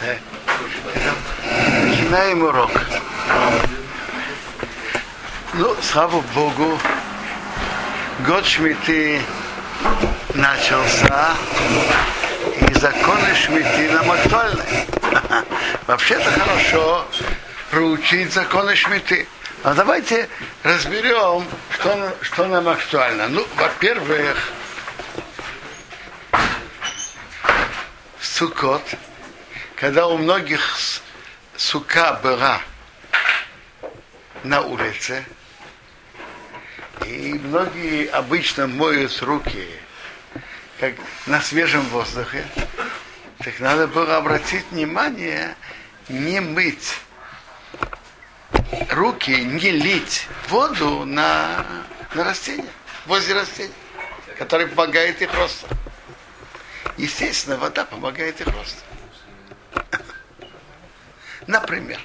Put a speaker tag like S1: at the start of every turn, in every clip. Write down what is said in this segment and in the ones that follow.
S1: Да. Начинаем урок. Ну, слава Богу, год Шмиты начался, и законы Шмиты нам актуальны. Вообще-то хорошо проучить законы Шмиты. А давайте разберем, что, что нам актуально. Ну, во-первых, Сукот, когда у многих сука была на улице, и многие обычно моют руки как на свежем воздухе, так надо было обратить внимание не мыть руки, не лить воду на, на растения, возле растений, который помогает их росту. Естественно, вода помогает их росту. Например,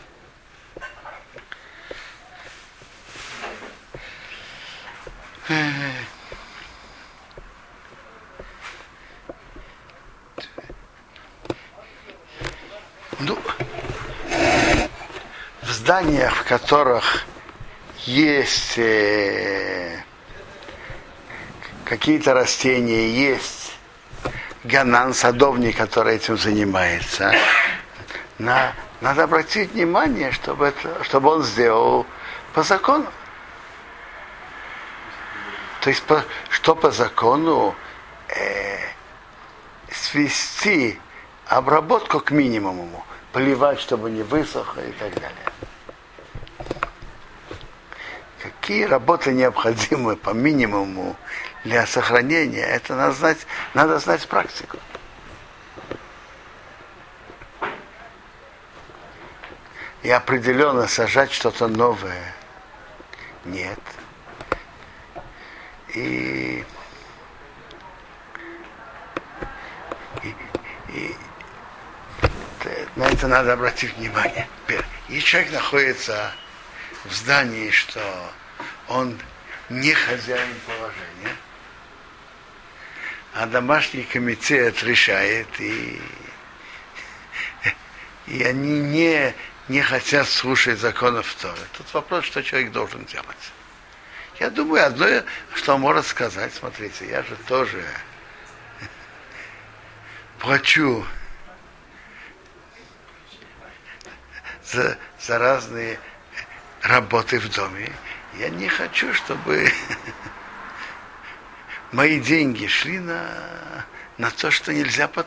S1: ну, в зданиях, в которых есть э, какие-то растения, есть ганан, садовник, который этим занимается, на, надо обратить внимание, чтобы, это, чтобы он сделал по закону. То есть, по, что по закону э, свести обработку к минимуму, поливать, чтобы не высохло и так далее. Какие работы необходимы по минимуму для сохранения, это надо знать, надо знать практику. И определенно сажать что-то новое нет. И, и, и на это надо обратить внимание. Если человек находится в здании, что он не хозяин положения, а домашний комитет решает, и, и они не, не хотят слушать законов Торы. Тут вопрос, что человек должен делать. Я думаю, одно, что он может сказать, смотрите, я же тоже плачу за, за разные работы в доме. Я не хочу, чтобы мои деньги шли на, на то, что нельзя по.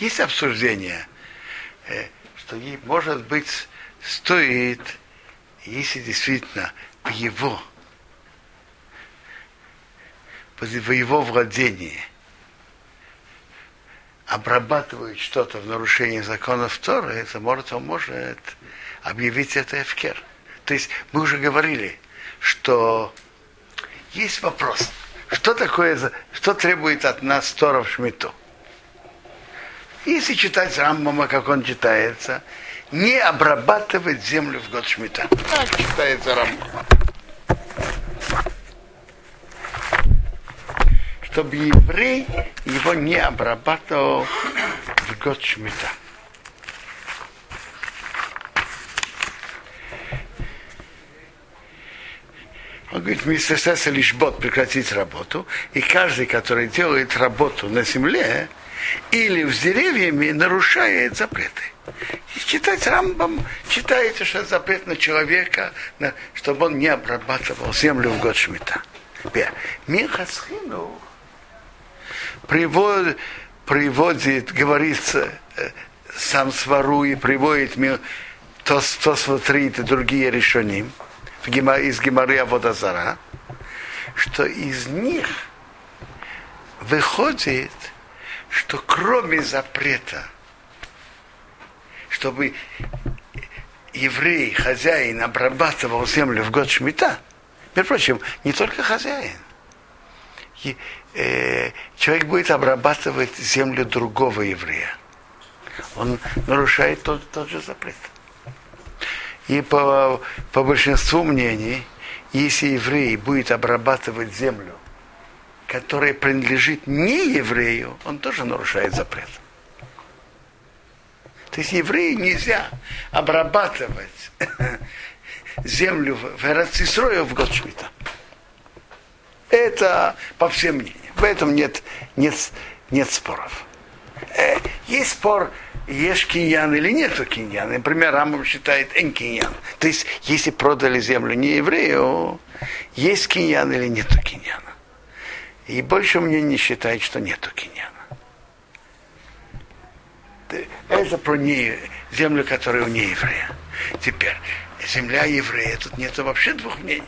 S1: Есть обсуждение, что ей, может быть, стоит, если действительно в его, в его владении обрабатывают что-то в нарушении законов Торы, это может, он может объявить это эфкер. То есть мы уже говорили, что есть вопрос, что такое, что требует от нас Тора в Шмиту. Если читать Рамбама, как он читается, не обрабатывать землю в год Шмита. Так читается Рамбама. Чтобы еврей его не обрабатывал в год Шмита. Он говорит, мистер Сесса лишь бот прекратить работу, и каждый, который делает работу на земле, или с деревьями нарушает запреты. И читать Рамбам, читаете, что запрет на человека, на, чтобы он не обрабатывал землю в год Шмита. Михасхину приводит, приводит, говорится, э, сам свару и приводит то, то смотрит и другие решения из Гемары Аводазара, что из них выходит что кроме запрета, чтобы еврей, хозяин, обрабатывал землю в год Шмита, между прочим, не только хозяин. И, э, человек будет обрабатывать землю другого еврея. Он нарушает тот, тот же запрет. И по, по большинству мнений, если еврей будет обрабатывать землю, которая принадлежит не еврею, он тоже нарушает запрет. То есть евреи нельзя обрабатывать землю в Эрацисрою в год Шмита. Это по всем мнениям. В этом нет, нет, нет споров. Э, есть спор, есть киньян или нету киньян. Например, Рамбам считает эн киньян. То есть, если продали землю не еврею, есть киньян или нету киньяна. И больше мне не считает, что нету киньяна. Это про не, землю, которая у нееврея. Теперь, земля еврея, тут нет вообще двух мнений.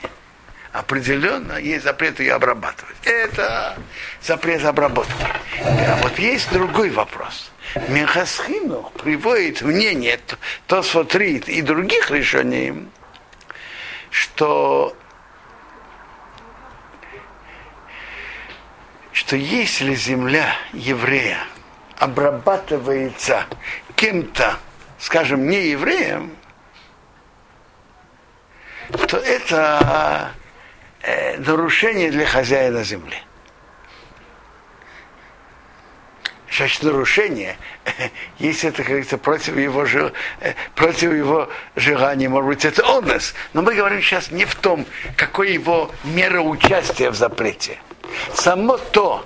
S1: Определенно есть запрет ее обрабатывать. Это запрет обработки. А вот есть другой вопрос. Мехасхину приводит мнение Тосфотрит и других решений, что что если земля еврея обрабатывается кем-то, скажем, не евреем, то это э, нарушение для хозяина земли. Значит, нарушение, если это, как говорится, против его, э, против его желания, может быть, это он нас. Но мы говорим сейчас не в том, какой его мера участия в запрете. Само то,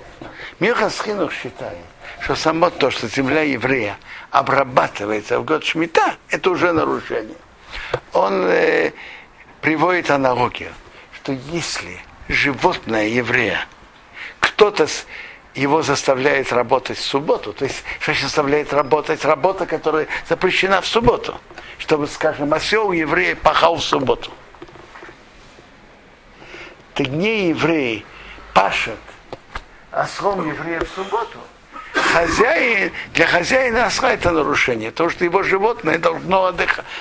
S1: Мирхасхинух считает, что само то, что земля еврея обрабатывается в год Шмита, это уже нарушение. Он э, приводит аналогию, что если животное еврея, кто-то его заставляет работать в субботу, то есть что заставляет работать работа, которая запрещена в субботу, чтобы, скажем, осел еврея пахал в субботу. Так не еврей пашет ослом еврея в субботу, хозяин, для хозяина осла это нарушение, то, что его животное должно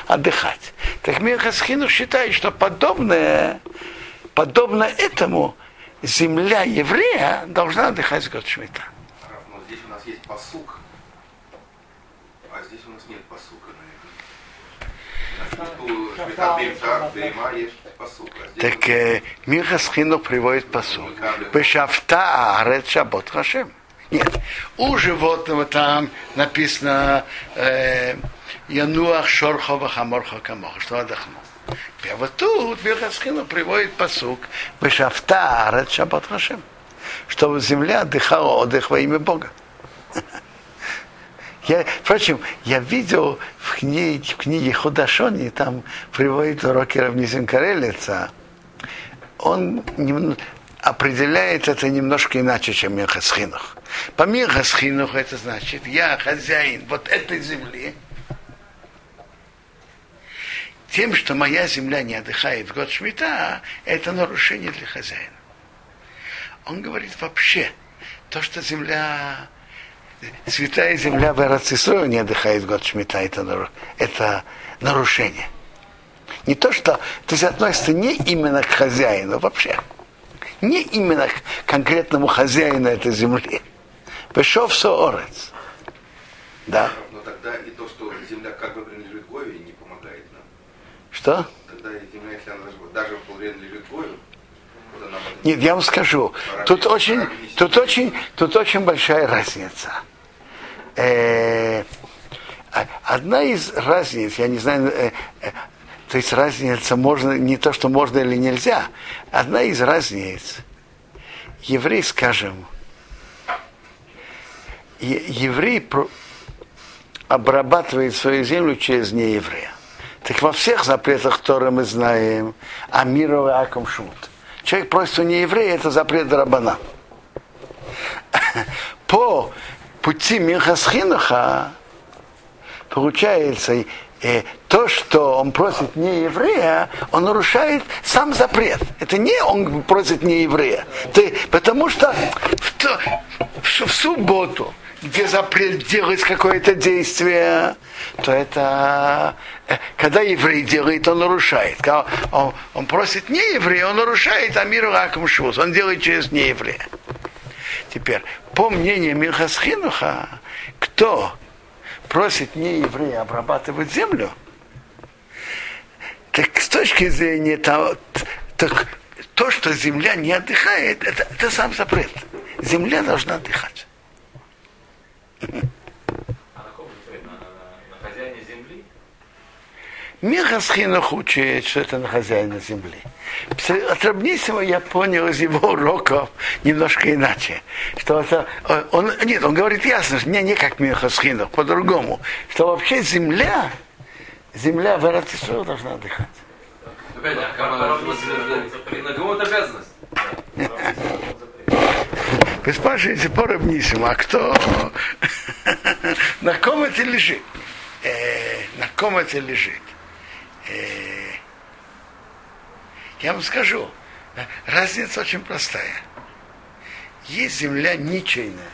S1: отдыхать. Так Мирхасхину считает, что подобное, подобно этому земля еврея должна отдыхать с год Шмита.
S2: Но здесь у нас есть посук, а здесь у нас нет посука.
S1: Так э, Мирхасхину приводит посук. Бешафта арет шабот хашем. Нет, у животного там написано э, Януах Шорхова Хаморха Камоха, что отдохнул. А вот тут Бирхасхину приводит посук Бешафта Арет Шаббат Хашем, чтобы земля отдыхала отдых во имя Бога. Я, впрочем, я видел в книге, в книге Худашони, там приводит уроки Равнисин Карелица, он немного, определяет это немножко иначе, чем Мирхасхинух. По Мирхасхинуху это значит, я хозяин вот этой земли, тем, что моя земля не отдыхает в год Шмита, это нарушение для хозяина. Он говорит вообще, то, что земля, святая земля в Эрацисрою не отдыхает год Шмита, это, это нарушение. Не то, что, то есть относится не именно к хозяину вообще не именно к конкретному хозяину этой земли. Пешов соорец. Да.
S2: Но тогда и то, что земля как бы принадлежит Гою, не помогает нам.
S1: Что?
S2: Тогда и земля, если она даже принадлежит Гою,
S1: нет, я вам скажу, тут очень, тут очень, тут очень большая разница. Э, одна из разниц, я не знаю, э, э, то есть разница можно, не то, что можно или нельзя. Одна из разниц. Еврей, скажем, еврей обрабатывает свою землю через нееврея. Так во всех запретах, которые мы знаем, Амиру и Аком Шут. Человек просит у нееврея, это запрет Рабана. По пути Михасхинуха получается, э, то, что он просит не еврея, он нарушает сам запрет. Это не он просит не еврея. Ты, потому что в, в, в субботу, где запрет делать какое-то действие, то это э, когда еврей делает, он нарушает. Когда он, он просит не еврея, он нарушает Амиру Акам Шус. Он делает через не еврея. Теперь, по мнению Михасхинуха, кто просит не еврея обрабатывать землю, так с точки зрения того, Так то, что земля не отдыхает, это, это сам запрет. Земля должна отдыхать. Мехасхинах учит, что это на хозяина земли. От Рабнисова я понял из его уроков немножко иначе. Что это, он, нет, он говорит ясно, что не, не как Мехасхинах, по-другому. Что вообще земля, земля в Иерусалиме должна отдыхать.
S3: Опять, а кому- обязанность?
S1: Вы спрашиваете по Рабнисиму, а кто? на ком это лежит? Э, на ком это лежит? Э, я вам скажу, разница очень простая. Есть земля ничейная.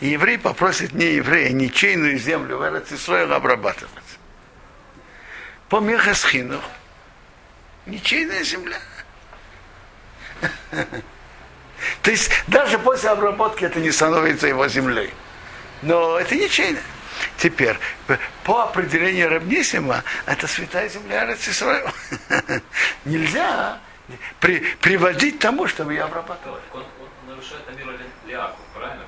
S1: И еврей попросит не еврея ничейную землю в Эрцисроил обрабатывать. По Мехасхину ничейная земля. То есть даже после обработки это не становится его землей. Но это ничейно. Теперь, по определению Рабнисима, это святая земля Рецисраил. Нельзя при, приводить к тому, чтобы ее обрабатывали.
S4: Он, он нарушает Амир Ляху, правильно?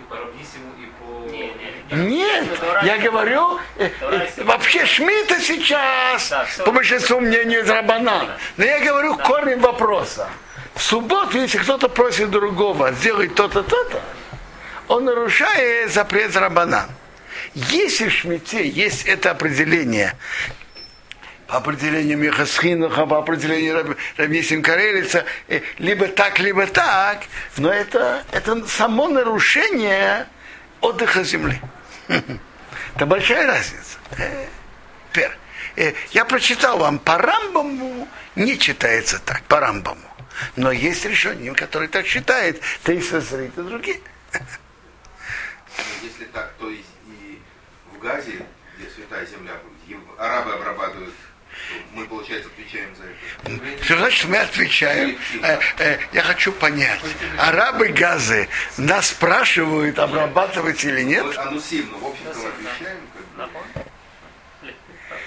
S4: И по Рабнисиму, и по...
S5: Не, не, не.
S1: Нет, я говорю, э, э, вообще Шмита сейчас,
S5: Да,
S1: по большинству мнению из Рабанана. Но я говорю корень вопроса. В субботу, если кто-то просит другого сделать то-то, то-то, он нарушает запрет Рабанан. Если в Шмите есть это определение, по определению Михасхинуха, по определению Раб- Рабнисим Карелица, э, либо так, либо так, но это, это само нарушение отдыха земли. Это большая разница. Э, теперь, э, Я прочитал вам, по Рамбаму не читается так, по Рамбаму. Но есть решение, который так считает, ты и другие.
S2: Если так, то и в Газе, где святая земля, арабы обрабатывают, мы, получается, отвечаем за это.
S1: Что значит мы отвечаем? Э, э, я хочу понять. Арабы газы нас спрашивают, обрабатывать или нет?
S2: Мы анусивно, в общем-то, мы отвечаем, как бы.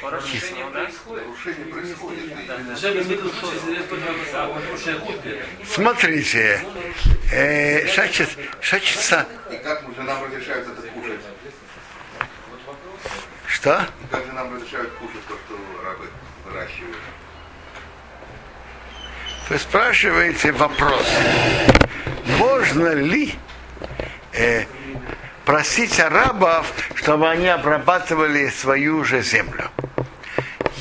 S2: Нарушение происходит.
S1: Смотрите, э, шачет, шачется,
S2: И как нам разрешают это кушать?
S1: Что?
S2: И как же нам разрешают кушать то, что арабы выращивают?
S1: Вы спрашиваете вопрос, можно ли э, просить арабов, чтобы они обрабатывали свою же землю?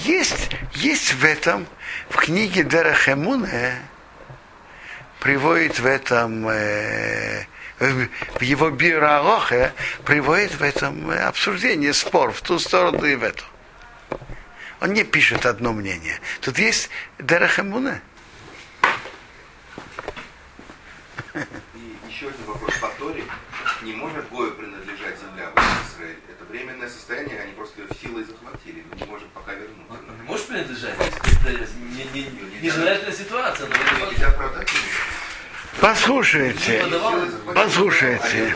S1: Есть, есть в этом, в книге Дерахемуне, приводит в этом, э, в в его биорахе, приводит в этом э, обсуждение, спор в ту сторону и в эту. Он не пишет одно мнение. Тут есть Дерахемуне.
S2: И еще один вопрос. По Торе не может Гою принадлежать земля в Израиле. Это временное состояние, они просто ее силой захватили. Мы не можем пока вернуть.
S3: Не можешь принадлежать? Это не, не, не, нежелательная ситуация.
S2: Ее нельзя продать.
S1: Послушайте, послушайте.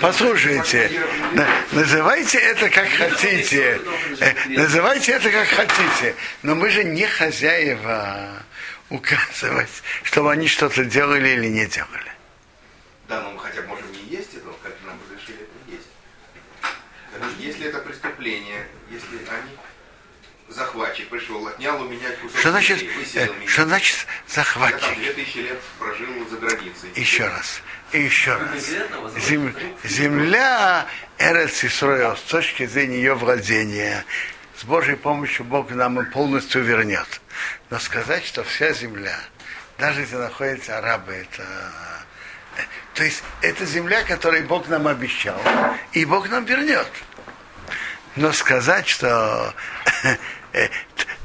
S1: Послушайте. На- Называйте это как хотите. Э, Называйте это как хотите. Но мы же не хозяева указывать, чтобы они что-то делали или не делали.
S2: Да, но мы хотя бы можем не есть этого, как нам разрешили это есть. Если это преступление, если они захватчик пришел, отнял у меня кусок
S1: Что значит,
S2: земли,
S1: э,
S2: меня.
S1: что значит
S2: Я там
S1: захватчик?
S2: 2000 лет прожил за границей.
S1: Еще раз. И еще раз. Зем- земля Эрец Исроил с точки зрения ее владения, с Божьей помощью Бог нам ее полностью вернет. Но сказать, что вся земля, даже если находятся арабы, это... э, То есть это земля, которую Бог нам обещал, и Бог нам вернет. Но сказать, что э,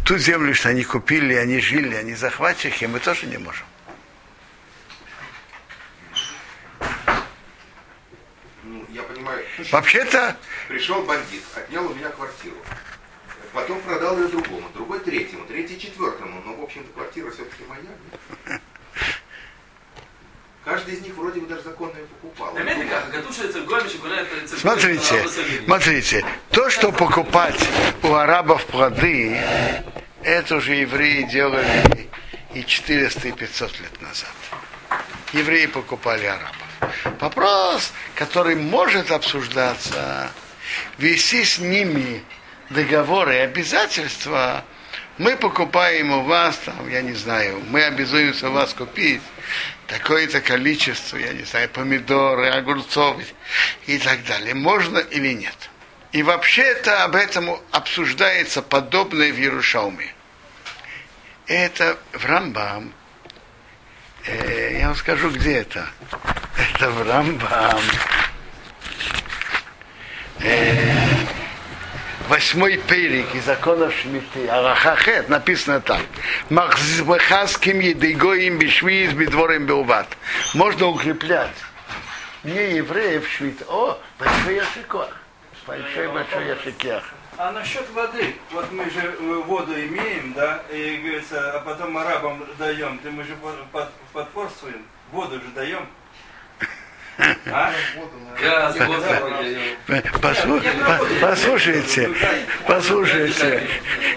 S1: ту землю, что они купили, они жили, они захватчики, мы тоже не можем.
S2: Ну, я понимаю,
S1: Вообще-то,
S2: пришел бандит, отнял у меня квартиру. Потом продал ее другому, другой третьему, третий четвертому. Но, в общем-то, квартира все-таки моя. Каждый из них вроде бы даже законно ее покупал.
S1: Смотрите, смотрите, то, что покупать у арабов плоды, это уже евреи делали и 400, и 500 лет назад. Евреи покупали арабов. Вопрос, который может обсуждаться, вести с ними договоры и обязательства, мы покупаем у вас, там, я не знаю, мы обязуемся вас купить такое-то количество, я не знаю, помидоры, огурцов и так далее. Можно или нет? И вообще-то об этом обсуждается подобное в Иерушалме. Это в Рамбам. Э, я вам скажу, где это. Это в Рамбам. Э, восьмой перик из законов Шмиты, Арахахет, написано так. Махаским едыгоим бишвиз бедворим белват. Можно укреплять не евреев швид. О, большой яшикор. Большой большой яшикер.
S6: А насчет воды, вот мы же э, воду имеем, да, и говорится, а потом арабам даем, ты мы же потворствуем, воду же даем.
S1: Послушайте, послушайте,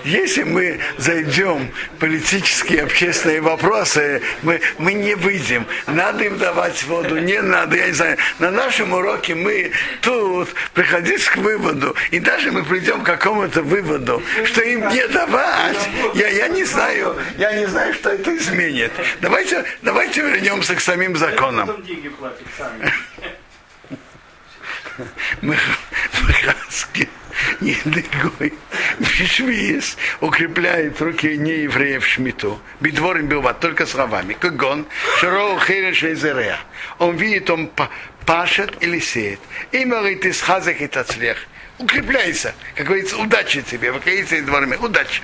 S1: если мы зайдем в политические общественные вопросы, мы, мы не выйдем. Надо им давать воду, не надо, я не знаю. На нашем уроке мы тут приходить к выводу, и даже мы придем к какому-то выводу, что им не давать, я, я не знаю, я не знаю, что это изменит. Давайте, давайте вернемся к самим законам. Сами. Махаски Едыгой Бишвиес укрепляет руки неевреев Шмиту. Бедворим Билват, только словами. Как он, Шароу Хереш Эзерея. Он видит, он пашет или сеет. Имя говорит, из хазах и тацлех. Укрепляйся. Как говорится, удачи тебе. Вакаица и дворами. Удачи.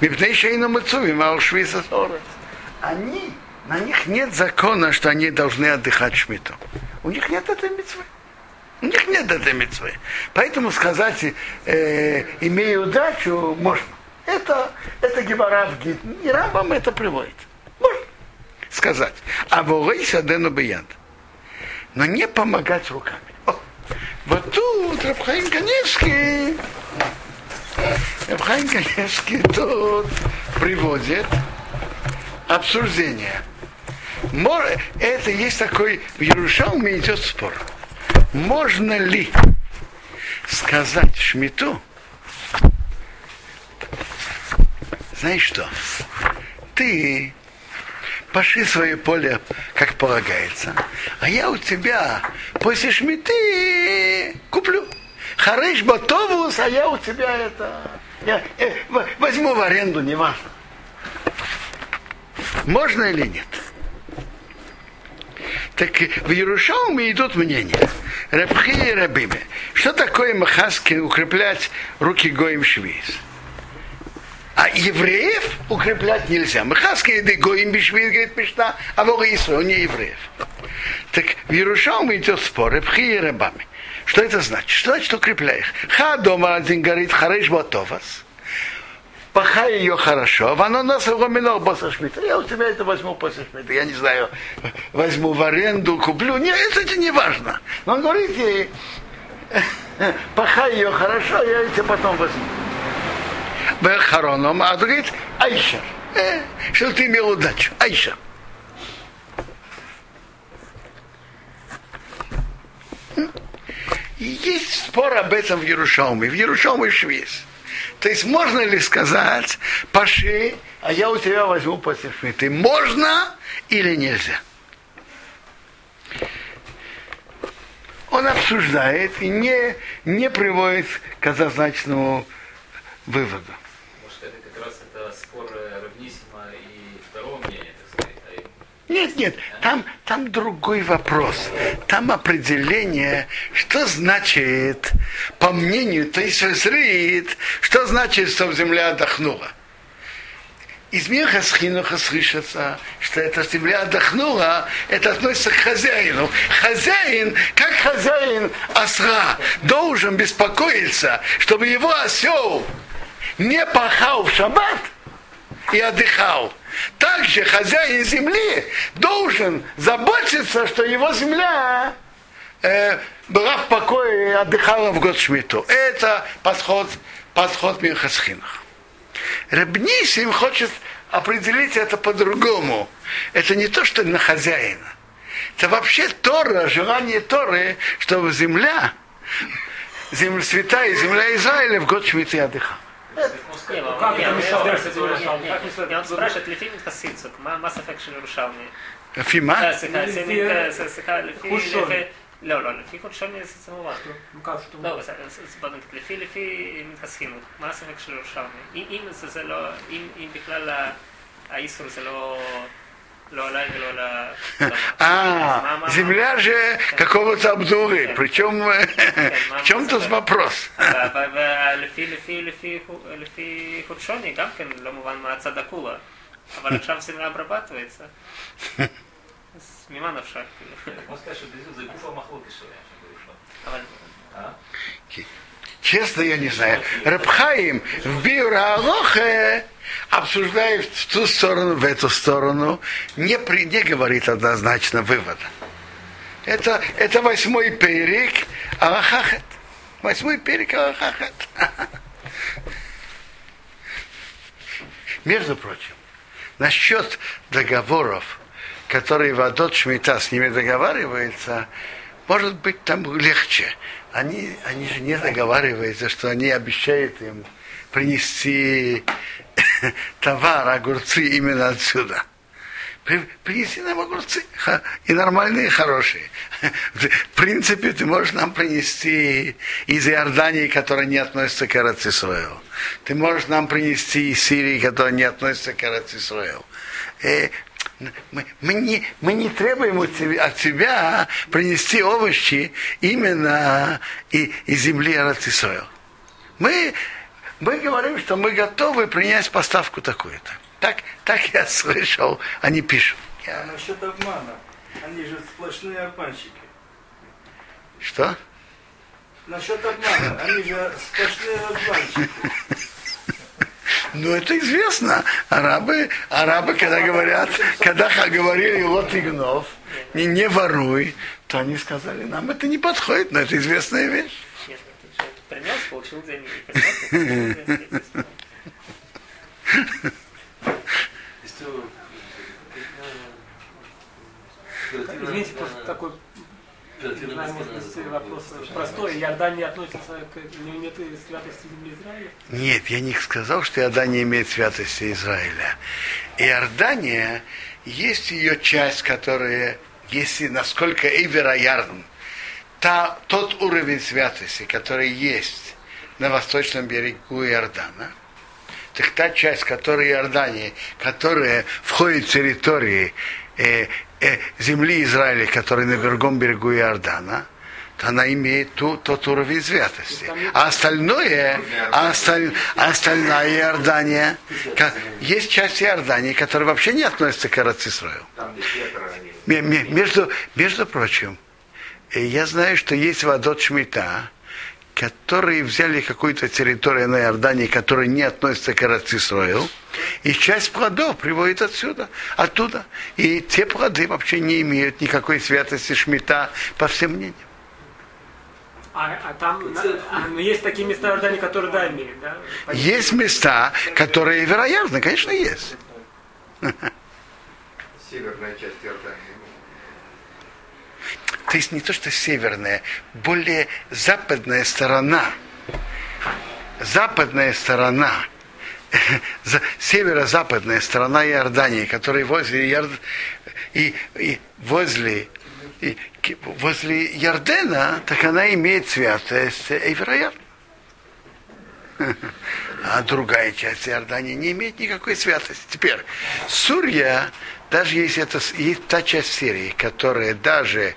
S1: Мипнейшейну мацуви, маушвиса сора. Они, на них нет закона, что они должны отдыхать шмиту. У них нет этой митцвы. У них нет этой митцвы. Поэтому сказать, э, имея удачу, можно. Это, это Гебара в Гид. И Рамбам это приводит. Можно сказать. А волейся дену бияд. Но не помогать руками. О, вот тут Рабхаим Каневский Рабхаим Каневский тут приводит обсуждение. Это есть такой, в Иерушалме идет спор можно ли сказать Шмиту, знаешь что, ты пошли свое поле, как полагается, а я у тебя после Шмиты куплю. Харыш Батовус, а я у тебя это... Я, э, возьму в аренду, неважно. Можно или нет? Так в Иерушалме идут мнения. Рабхи и Рабиме. Что такое махаски укреплять руки гоим швиз? А евреев укреплять нельзя. Махаски и гоим бишвиз, говорит Мишна, а вога Исраил, не евреев. Так в Иерушалме идет спор Рабхи и Рабами. Что это значит? Что значит укрепляй их? Ха дома один говорит, хареш батовас пахай ее хорошо, а оно нас минул после шмита. Я у тебя это возьму после шмита. Я не знаю, возьму в аренду, куплю. Нет, это не важно. Но он говорит ей, пахай ее хорошо, я тебя потом возьму. Бехароном, а говорит, Айша, э, что ты имел удачу, Айша. Есть спор об этом в Иерушалме. В Иерушалме швейц. То есть можно ли сказать, пошли, а я у тебя возьму после шмиты. Можно или нельзя? Он обсуждает и не, не приводит к однозначному выводу.
S4: Может, это как раз это спор Равнисима и второго мнения, так сказать, а
S1: нет, нет, там, там другой вопрос. Там определение, что значит, по мнению, зрит, что значит, что земля отдохнула. Из меха схинуха слышится, что эта земля отдохнула, это относится к хозяину. Хозяин, как хозяин осра, должен беспокоиться, чтобы его осел не пахал в шаббат и отдыхал. Так также хозяин земли должен заботиться, что его земля э, была в покое и отдыхала в год Шмиту. Это подход, подход Минхасхинах. Рабнисим хочет определить это по-другому. Это не то, что на хозяина. Это вообще Тора, желание Торы, чтобы земля, земля святая земля Израиля в год Шмиты отдыхала.
S5: Не, ну,
S7: Как
S5: не,
S7: это
S5: ну,
S7: не
S5: я-
S7: соответствует
S5: я-
S7: Иерушалме?
S5: я-
S7: Как не соответствует?
S5: я- Он спрашивает, לפי מתחסיצוק, מה מה הספק של ירושלמי?
S1: Фима?
S5: אה, סליחה,
S7: לפי-
S5: סליחה, סליחה, סליחה, לפי...
S7: חושון.
S5: לפי- לא, לא, לפי חודשוני זה זה מובן.
S7: Ну как, что?
S5: לא, בסדר, אז- אז בוא נגיד, לפי לפי מתחסקינות, מה הספק של ירושלמי? אם אם זה זה לא, אם אם בכלל ה- האיסור זה לא... לא עליי ולא על ה... אז
S1: А,
S5: מה- מה-
S1: земля же какого-то Абдуры. Причем э,
S5: מה-
S1: в чем
S5: מה
S1: тут
S5: הספק?
S1: вопрос?
S5: ו- ו- ולפי לפי לפי לפי חודשוני גם כן לא מובן מה הצד הקולה. אבל עכשיו סמלה אברבטוויץ. אז ממה נפשך? כאילו?
S4: можно сказать, что Безил за Гуфа Махлоки, что я сейчас говорю, что-
S5: אבל
S1: Честно, я не знаю. Рабхаим в Биура Алохе обсуждает в ту сторону, в эту сторону, не, при, не говорит однозначно вывода. Это, это восьмой перик Аллахахет. Восьмой перик Аллахахет. Между прочим, насчет договоров, которые Вадот Шмита с ними договариваются, может быть, там легче. Они, они же не договариваются, что они обещают им принести товар, огурцы именно отсюда. При- Принеси нам огурцы. И нормальные, и хорошие. В принципе, ты можешь нам принести из Иордании, которая не относится к Эрацисроил. Ты можешь нам принести из Сирии, которая не относится к Эрацисроил. Э, Мы, мы, не, мы не требуем от тебя, от тебя принести овощи именно из земли Эрацисроил. Мы, мы говорим, что мы готовы принять поставку такую-то. Так, так я слышал, они пишут.
S6: А
S1: Я-
S6: насчет обмана. Они же сплошные обманщики.
S1: Что?
S6: Насчет обмана. Они же сплошные обманщики.
S1: Ну, это известно. Арабы, арабы когда говорят, когда говорили вот и гнов, не, не воруй, то они сказали, нам это не подходит, но это известная вещь.
S5: Нет, что, принес, получил деньги, принес, получил деньги.
S7: Извините, просто такой, простой. Иордания относится к, не имеет святости Израиля?
S1: Нет, я не сказал, что Иордания имеет святости Израиля. Иордания есть ее часть, которая, если насколько Эйвера Ярдн, та, тот уровень святости, который есть на восточном берегу Иордана, так та часть, которая Иордании, которая входит в территории э, э, земли Израиля, которая на другом берегу Иордана, то она имеет ту, тот уровень святости. А остальное, а осталь- а остальная Иордания, есть часть Иордании, которая вообще не относится к Арацисрою. Между, между прочим, э, я знаю, что есть Вадот Шмита, которые взяли какую-то территорию на Иордании, которая не относится к Арацисрою, и часть плодов приводит отсюда, оттуда. И те плоды вообще не имеют никакой святости Шмита, по всем мнениям.
S7: А, а там а, ну, есть такие места в Иордании, которые да, имеют, да?
S1: Есть места, которые, вероятно, конечно, есть.
S2: северная часть Иордании.
S1: То есть не то, что северная, более западная сторона. Западная сторона, за- северо-западная сторона Иордании, которая возле, Иорд- и, и возле, и возле Ярдена, так она имеет святость Эйвероярд. А другая часть Иордании не имеет никакой святости. Теперь, Сурья, даже если это есть та часть Сирии, которая даже,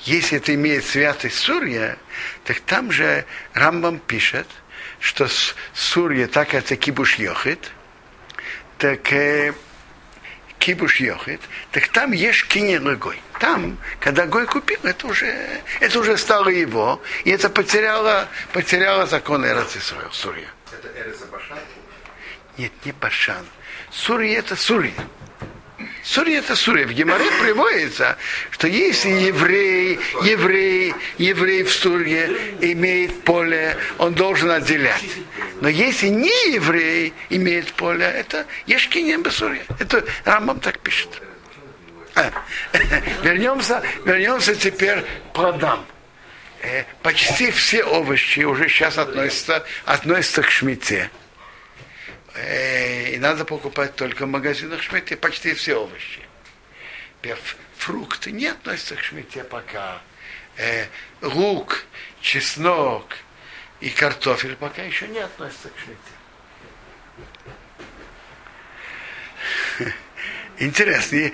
S1: если это имеет святость Сурья, так там же Рамбам пишет, что Сурья, так это Кибуш Йохит, так э, Кибуш Йохит, так там есть кинен Гой. Там, когда Гой купил, это уже, это уже стало его, и это потеряло, потеряло закон Эрцисроя, Сурья.
S2: Это Эреза Башан.
S1: Нет, не Башан. Сурья это Сурья. Сурья это сурья. В Геморе приводится, что если еврей, еврей, еврей в сурье имеет поле, он должен отделять. Но если не еврей имеет поле, это ешкинем бесурья. Это Рамбам так пишет. А, вернемся, вернемся теперь к плодам. Э, почти все овощи уже сейчас относятся, относятся к шмите. Э, и надо покупать только в магазинах шмите почти все овощи. Фрукты не относятся к шмите пока. Э, лук, чеснок и картофель пока еще не относятся к шмите. Интересно,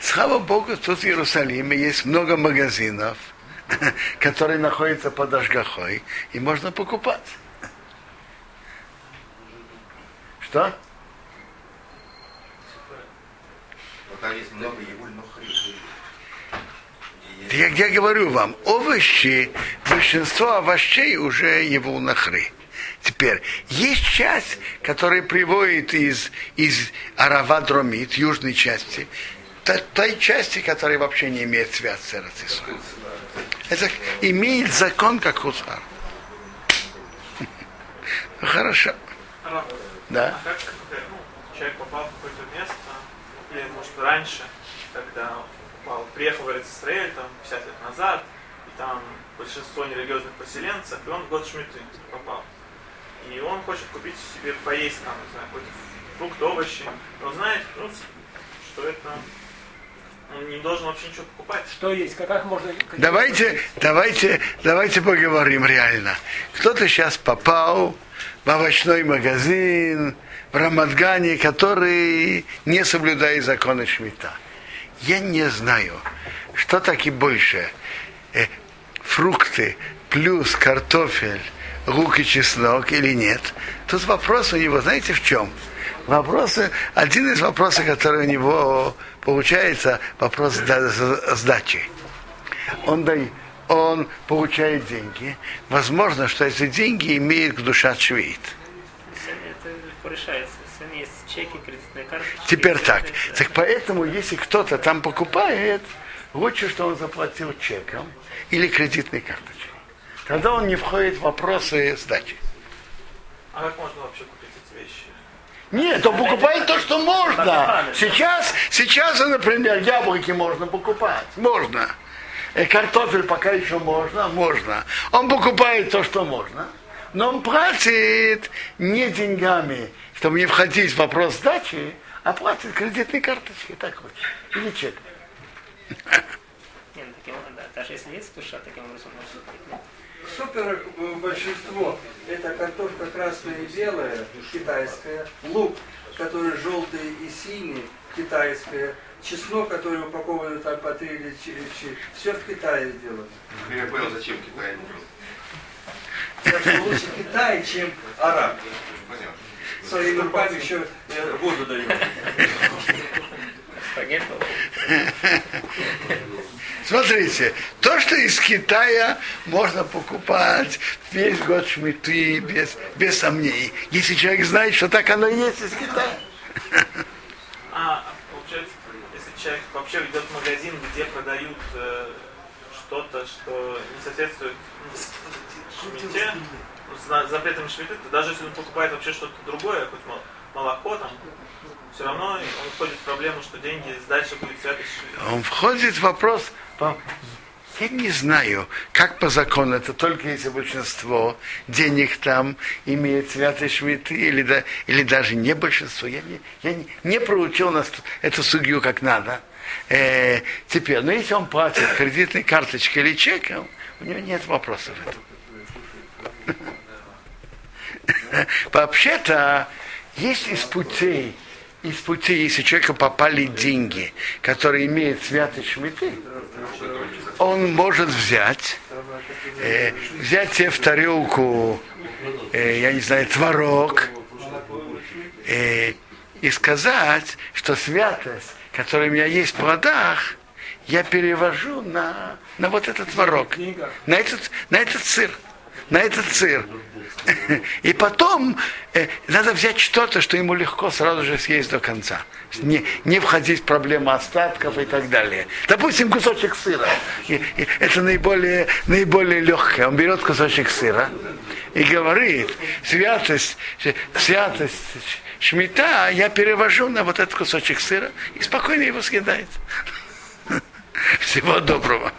S1: слава Богу, тут в Иерусалиме есть много магазинов, которые находятся под Ашгахой, и можно покупать. Что? Я, я говорю вам, овощи, большинство овощей уже его нахры. Теперь, есть часть, которая приводит из, из Аравадромит, южной части, той, той части, которая вообще не имеет связь с Эрцисом. Это имеет закон, как Хусар. Хорошо. Да.
S8: А как ну, человек попал в какое-то место, или может раньше, когда он попал, приехал в Израиль там 50 лет назад, и там большинство нерелигиозных поселенцев, и он в год Шмиты попал. И он хочет купить себе поесть там, не знаю, какой-то фрукт, овощи, но знает, ну, что это он не должен вообще ничего покупать.
S7: Что есть? Как, как можно...
S1: Давайте, давайте, давайте поговорим реально. Кто-то сейчас попал в овощной магазин в Рамадгане, который не соблюдает законы Шмита. Я не знаю, что таки больше. Э, фрукты плюс картофель, лук и чеснок или нет. Тут вопрос у него, знаете, в чем? Вопросы, один из вопросов, который у него получается, вопрос сдачи. Он дает он получает деньги. Возможно, что эти деньги имеют к душа швейт. Теперь так. Так поэтому, если кто-то там покупает, лучше, что он заплатил чеком или кредитной карточкой. Тогда он не входит в вопросы сдачи.
S8: А как можно вообще купить эти вещи?
S1: Нет, он покупает то, что можно. Сейчас, сейчас, например, яблоки можно покупать. Можно. Э, картофель пока еще можно, можно. Он покупает то, что можно, но он платит не деньгами, чтобы не входить в вопрос сдачи, а платит кредитной карточкой, так вот, или чек.
S5: Даже если есть душа, таким образом может
S6: Супер э, большинство это картошка красная и белая, китайская, лук, который желтый и синий, китайская, чеснок, который упакован там по 3 или 4, все в Китае сделано.
S2: Я понял, зачем Китай
S6: Так что лучше Китай, чем араб. Понятно. Своими руками еще э, воду дают.
S1: Смотрите, то, что из Китая можно покупать весь год шмиты без, без сомнений. Если человек знает, что так оно и есть из Китая.
S8: А, человек вообще идет в магазин, где продают э, что-то, что не соответствует шмите, с запретом шмиты, то даже если он покупает вообще что-то другое, хоть молоко там, все равно он входит в проблему, что деньги дальше будет святость
S1: Он входит в вопрос, я не знаю, как по закону, это только если большинство денег там имеет святый швиты, или, да, или даже не большинство. Я не, я не, не проучил нас эту судью как надо. Э, теперь, но если он платит кредитной карточкой или чеком, у него нет вопросов. Вообще-то, есть из путей, из путей, если человеку попали деньги, которые имеют святый шмиты, он может взять, э, взять себе в тарелку, э, я не знаю, творог, э, и сказать, что святость, которая у меня есть в плодах, я перевожу на, на вот этот творог, на этот, на этот сыр, на этот сыр. И потом э, надо взять что-то, что ему легко сразу же съесть до конца. Не, не входить в проблему остатков и так далее. Допустим, кусочек сыра. И, и это наиболее, наиболее легкое. Он берет кусочек сыра и говорит, святость, святость шмита я перевожу на вот этот кусочек сыра и спокойно его съедает. Всего доброго.